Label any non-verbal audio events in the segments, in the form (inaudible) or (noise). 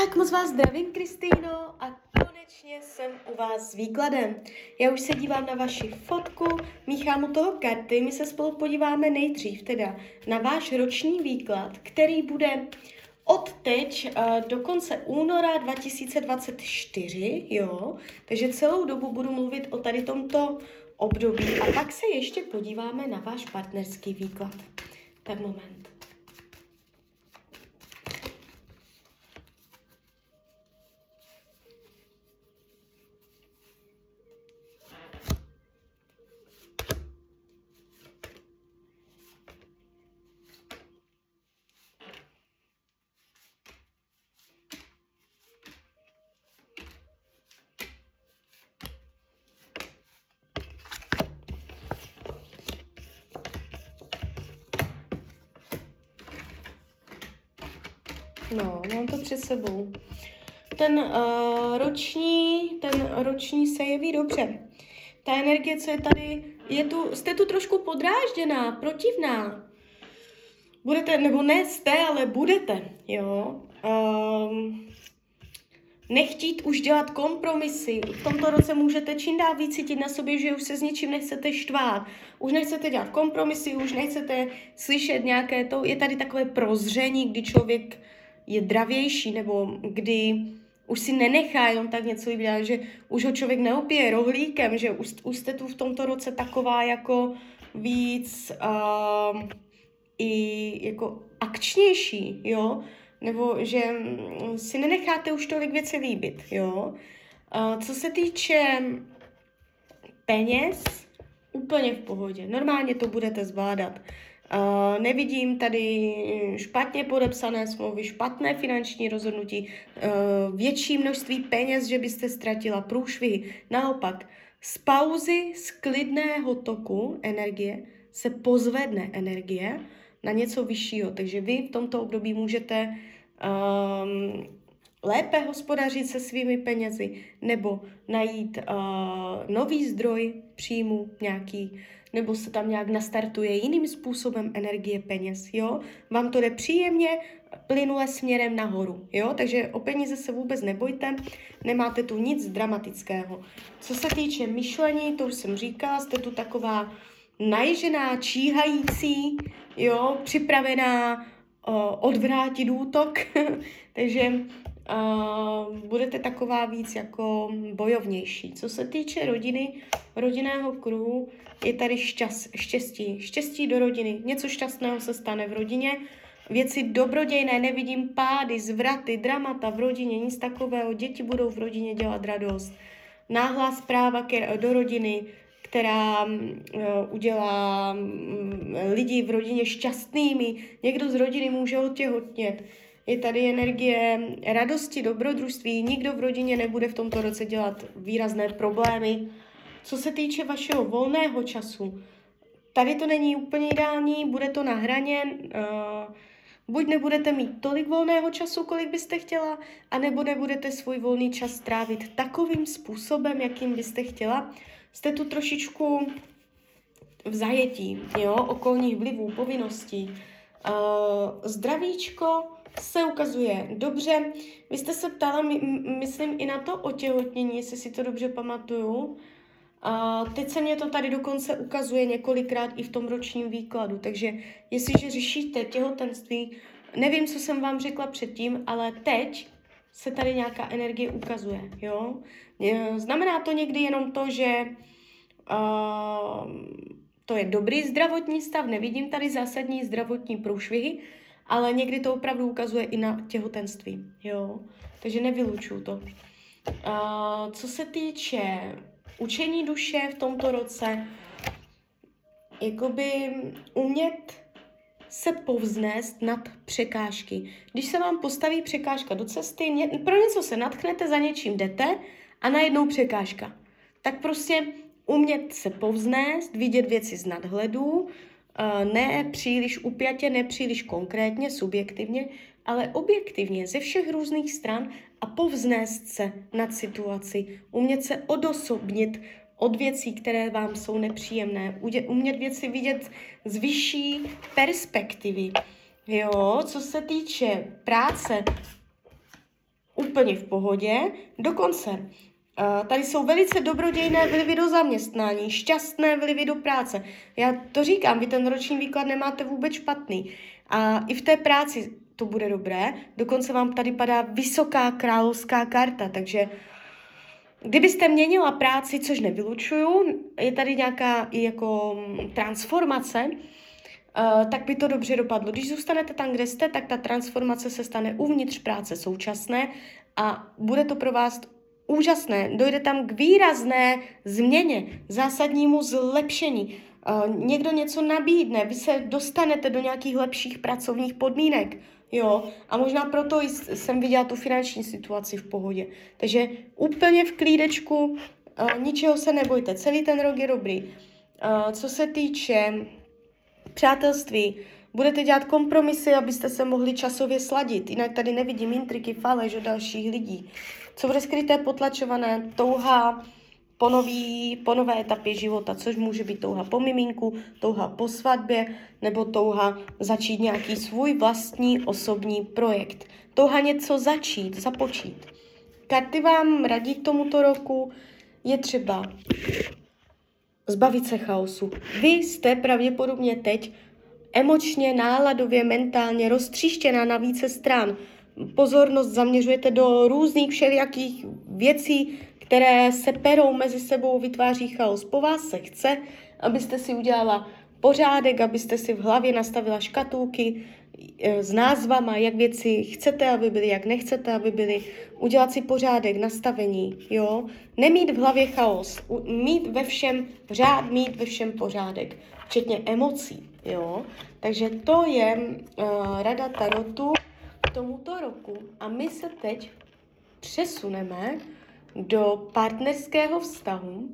Tak moc vás zdravím, Kristýno, a konečně jsem u vás s výkladem. Já už se dívám na vaši fotku, míchám u toho karty, my se spolu podíváme nejdřív teda na váš roční výklad, který bude od teď uh, do konce února 2024, jo, takže celou dobu budu mluvit o tady tomto období a pak se ještě podíváme na váš partnerský výklad. Tak moment. No, mám to před sebou. Ten uh, roční, ten roční se jeví dobře. Ta energie, co je tady, je tu, jste tu trošku podrážděná, protivná. Budete, nebo ne jste, ale budete, jo. Um, nechtít už dělat kompromisy. V tomto roce můžete čím dál víc cítit na sobě, že už se s ničím nechcete štvát. Už nechcete dělat kompromisy, už nechcete slyšet nějaké to. Je tady takové prozření, kdy člověk je dravější, nebo kdy už si nenechá jenom tak něco vybírat, že už ho člověk neopije rohlíkem, že už, už jste tu v tomto roce taková jako víc uh, i jako akčnější, jo, nebo že si nenecháte už tolik věcí líbit, jo. Uh, co se týče peněz, úplně v pohodě. Normálně to budete zvládat. Nevidím tady špatně podepsané smlouvy, špatné finanční rozhodnutí, uh, větší množství peněz, že byste ztratila průšvihy. Naopak, z pauzy, z klidného toku energie se pozvedne energie na něco vyššího. Takže vy v tomto období můžete um, lépe hospodařit se svými penězi nebo najít uh, nový zdroj příjmu nějaký, nebo se tam nějak nastartuje jiným způsobem energie peněz, jo? Vám to jde příjemně, plynule směrem nahoru, jo? Takže o peníze se vůbec nebojte, nemáte tu nic dramatického. Co se týče myšlení, to už jsem říkala, jste tu taková naježená, číhající, jo? Připravená uh, odvrátit útok, (laughs) takže budete taková víc jako bojovnější. Co se týče rodiny, rodinného kruhu, je tady šťast, štěstí. Štěstí do rodiny. Něco šťastného se stane v rodině. Věci dobrodějné, nevidím pády, zvraty, dramata v rodině, nic takového. Děti budou v rodině dělat radost. Náhlá zpráva do rodiny, která uh, udělá um, lidi v rodině šťastnými. Někdo z rodiny může otěhotnět je tady energie radosti, dobrodružství, nikdo v rodině nebude v tomto roce dělat výrazné problémy. Co se týče vašeho volného času, tady to není úplně ideální, bude to na hraně, uh, buď nebudete mít tolik volného času, kolik byste chtěla, anebo nebudete svůj volný čas strávit takovým způsobem, jakým byste chtěla. Jste tu trošičku v zajetí, jo, okolních vlivů, povinností. Uh, zdravíčko, se ukazuje dobře. Vy jste se ptala, my, myslím, i na to otěhotnění, jestli si to dobře pamatuju. A teď se mě to tady dokonce ukazuje několikrát i v tom ročním výkladu, takže jestliže řešíte těhotenství, nevím, co jsem vám řekla předtím, ale teď se tady nějaká energie ukazuje, jo. Znamená to někdy jenom to, že uh, to je dobrý zdravotní stav, nevidím tady zásadní zdravotní průšvihy, ale někdy to opravdu ukazuje i na těhotenství, jo. Takže nevylučuju to. Uh, co se týče učení duše v tomto roce, jakoby umět se povznést nad překážky. Když se vám postaví překážka do cesty, ně, pro něco se natchnete, za něčím jdete a najednou překážka. Tak prostě umět se povznést, vidět věci z nadhledu, ne příliš upjatě, ne příliš konkrétně, subjektivně, ale objektivně ze všech různých stran a povznést se nad situaci, umět se odosobnit od věcí, které vám jsou nepříjemné, umět věci vidět z vyšší perspektivy. Jo, co se týče práce, úplně v pohodě. Dokonce tady jsou velice dobrodějné vlivy do zaměstnání, šťastné vlivy do práce. Já to říkám, vy ten roční výklad nemáte vůbec špatný. A i v té práci to bude dobré. Dokonce vám tady padá vysoká královská karta, takže kdybyste měnila práci, což nevylučuju, je tady nějaká i jako transformace, Uh, tak by to dobře dopadlo. Když zůstanete tam, kde jste, tak ta transformace se stane uvnitř práce současné a bude to pro vás úžasné. Dojde tam k výrazné změně, zásadnímu zlepšení. Uh, někdo něco nabídne, vy se dostanete do nějakých lepších pracovních podmínek. Jo, a možná proto jsem viděla tu finanční situaci v pohodě. Takže úplně v klídečku, uh, ničeho se nebojte, celý ten rok je dobrý. Uh, co se týče přátelství, budete dělat kompromisy, abyste se mohli časově sladit, jinak tady nevidím intriky, faleš od dalších lidí. Co bude skryté, potlačované, touha, po, nový, po nové etapě života, což může být touha po miminku, touha po svatbě nebo touha začít nějaký svůj vlastní osobní projekt. Touha něco začít, započít. Karty vám radí k tomuto roku, je třeba zbavit se chaosu. Vy jste pravděpodobně teď emočně, náladově, mentálně roztříštěná na více stran. Pozornost zaměřujete do různých všelijakých věcí, které se perou mezi sebou, vytváří chaos. Po vás se chce, abyste si udělala pořádek, abyste si v hlavě nastavila škatulky e, s názvama, jak věci chcete, aby byly, jak nechcete, aby byly. Udělat si pořádek, nastavení, jo. Nemít v hlavě chaos, mít ve všem řád, mít ve všem pořádek, včetně emocí, jo. Takže to je uh, rada Tarotu k tomuto roku. A my se teď přesuneme do partnerského vztahu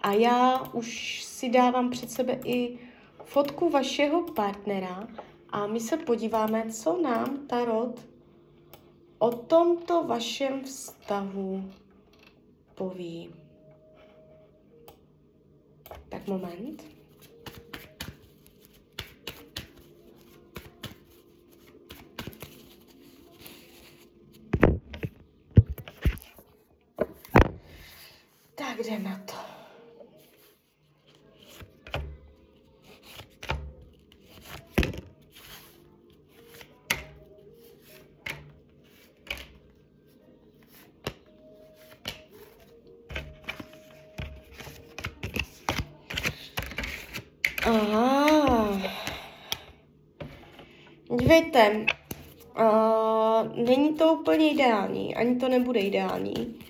a já už si dávám před sebe i fotku vašeho partnera a my se podíváme, co nám Tarot o tomto vašem vztahu poví. Tak moment. Jdem na to. Aha. Dívejte, uh, není to úplně ideální, ani to nebude ideální.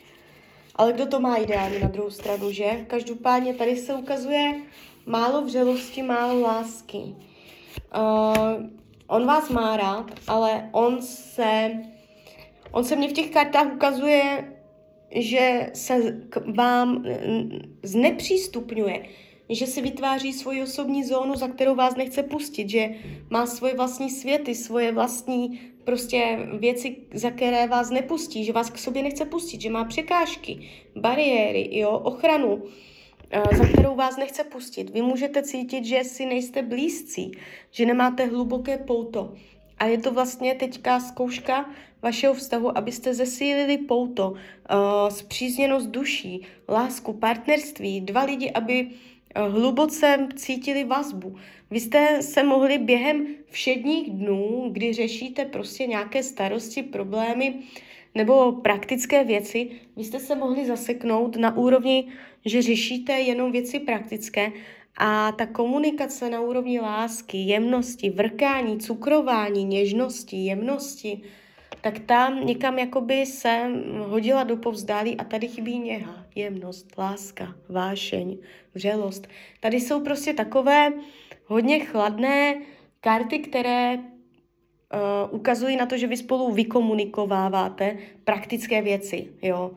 Ale kdo to má ideálně na druhou stranu, že? Každopádně tady se ukazuje málo vřelosti, málo lásky. Uh, on vás má rád, ale on se, on se mě v těch kartách ukazuje, že se k vám znepřístupňuje, že si vytváří svoji osobní zónu, za kterou vás nechce pustit, že má svoje vlastní světy, svoje vlastní prostě věci, za které vás nepustí, že vás k sobě nechce pustit, že má překážky, bariéry, jo, ochranu, eh, za kterou vás nechce pustit. Vy můžete cítit, že si nejste blízcí, že nemáte hluboké pouto. A je to vlastně teďka zkouška vašeho vztahu, abyste zesílili pouto, uh, zpřízněnost duší, lásku, partnerství, dva lidi, aby Eh, hluboce cítili vazbu. Vy jste se mohli během všedních dnů, kdy řešíte prostě nějaké starosti, problémy nebo praktické věci, vy jste se mohli zaseknout na úrovni, že řešíte jenom věci praktické a ta komunikace na úrovni lásky, jemnosti, vrkání, cukrování, něžnosti, jemnosti, tak tam někam jakoby se hodila do povzdálí a tady chybí něha, jemnost, láska, vášeň, vřelost. Tady jsou prostě takové hodně chladné karty, které uh, ukazují na to, že vy spolu vykomunikováváte praktické věci, jo.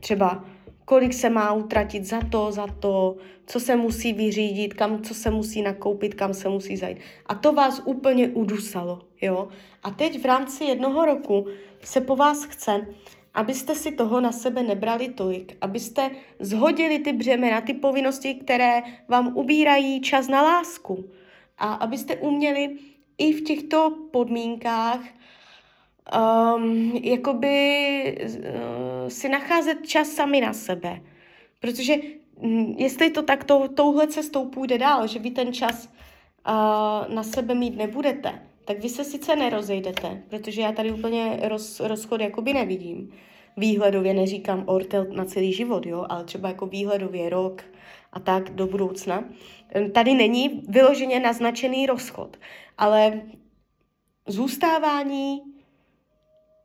Třeba kolik se má utratit za to, za to, co se musí vyřídit, kam, co se musí nakoupit, kam se musí zajít. A to vás úplně udusalo, jo. A teď v rámci jednoho roku se po vás chce, abyste si toho na sebe nebrali tolik, abyste zhodili ty břemena, ty povinnosti, které vám ubírají čas na lásku. A abyste uměli i v těchto podmínkách um, jakoby uh, si nacházet čas sami na sebe. Protože um, jestli to tak to, touhle cestou půjde dál, že vy ten čas uh, na sebe mít nebudete, tak vy se sice nerozejdete, protože já tady úplně roz, rozchod jakoby nevidím. Výhledově neříkám ortel na celý život, jo, ale třeba jako výhledově rok a tak do budoucna. Tady není vyloženě naznačený rozchod, ale zůstávání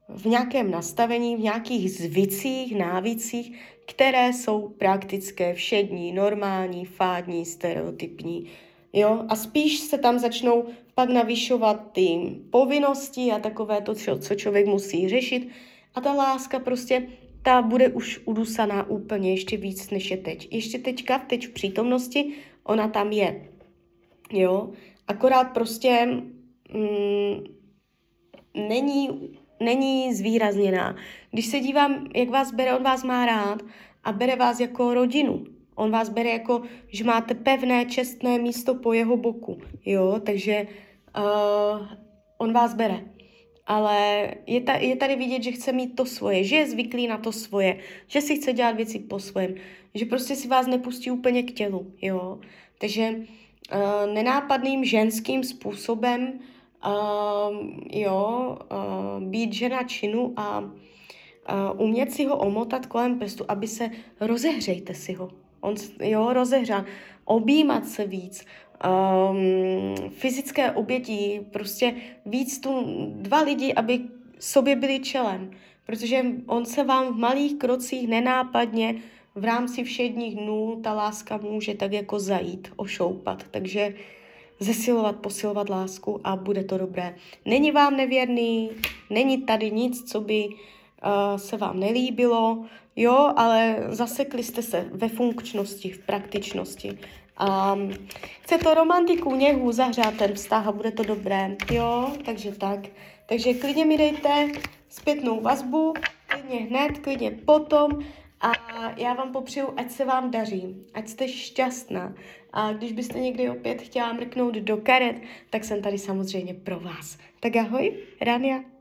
v nějakém nastavení, v nějakých zvicích, návicích, které jsou praktické, všední, normální, fádní, stereotypní. Jo? A spíš se tam začnou pak navyšovat ty povinnosti a takové to, co člověk musí řešit. A ta láska prostě, ta bude už udusaná úplně ještě víc, než je teď. Ještě teďka, teď v přítomnosti, ona tam je. Jo? Akorát prostě mm, není, není zvýrazněná. Když se dívám, jak vás bere, on vás má rád a bere vás jako rodinu. On vás bere jako, že máte pevné, čestné místo po jeho boku. Jo, takže uh, on vás bere. Ale je, ta, je tady vidět, že chce mít to svoje, že je zvyklý na to svoje, že si chce dělat věci po svém, že prostě si vás nepustí úplně k tělu, jo. Takže uh, nenápadným ženským způsobem uh, jo, uh, být žena činu a uh, umět si ho omotat kolem prstu, aby se rozehřejte si ho. On, jo, rozehřát, objímat se víc, um, fyzické obětí, prostě víc tu dva lidi, aby sobě byli čelem. Protože on se vám v malých krocích nenápadně v rámci všedních dnů ta láska může tak jako zajít, ošoupat. Takže zesilovat, posilovat lásku a bude to dobré. Není vám nevěrný, není tady nic, co by uh, se vám nelíbilo, jo, ale zasekli jste se ve funkčnosti, v praktičnosti. Um, chce to romantiku, něhu, zahřát ten vztah a bude to dobré, jo, takže tak. Takže klidně mi dejte zpětnou vazbu, klidně hned, klidně potom a já vám popřeju, ať se vám daří, ať jste šťastná. A když byste někdy opět chtěla mrknout do karet, tak jsem tady samozřejmě pro vás. Tak ahoj, Rania.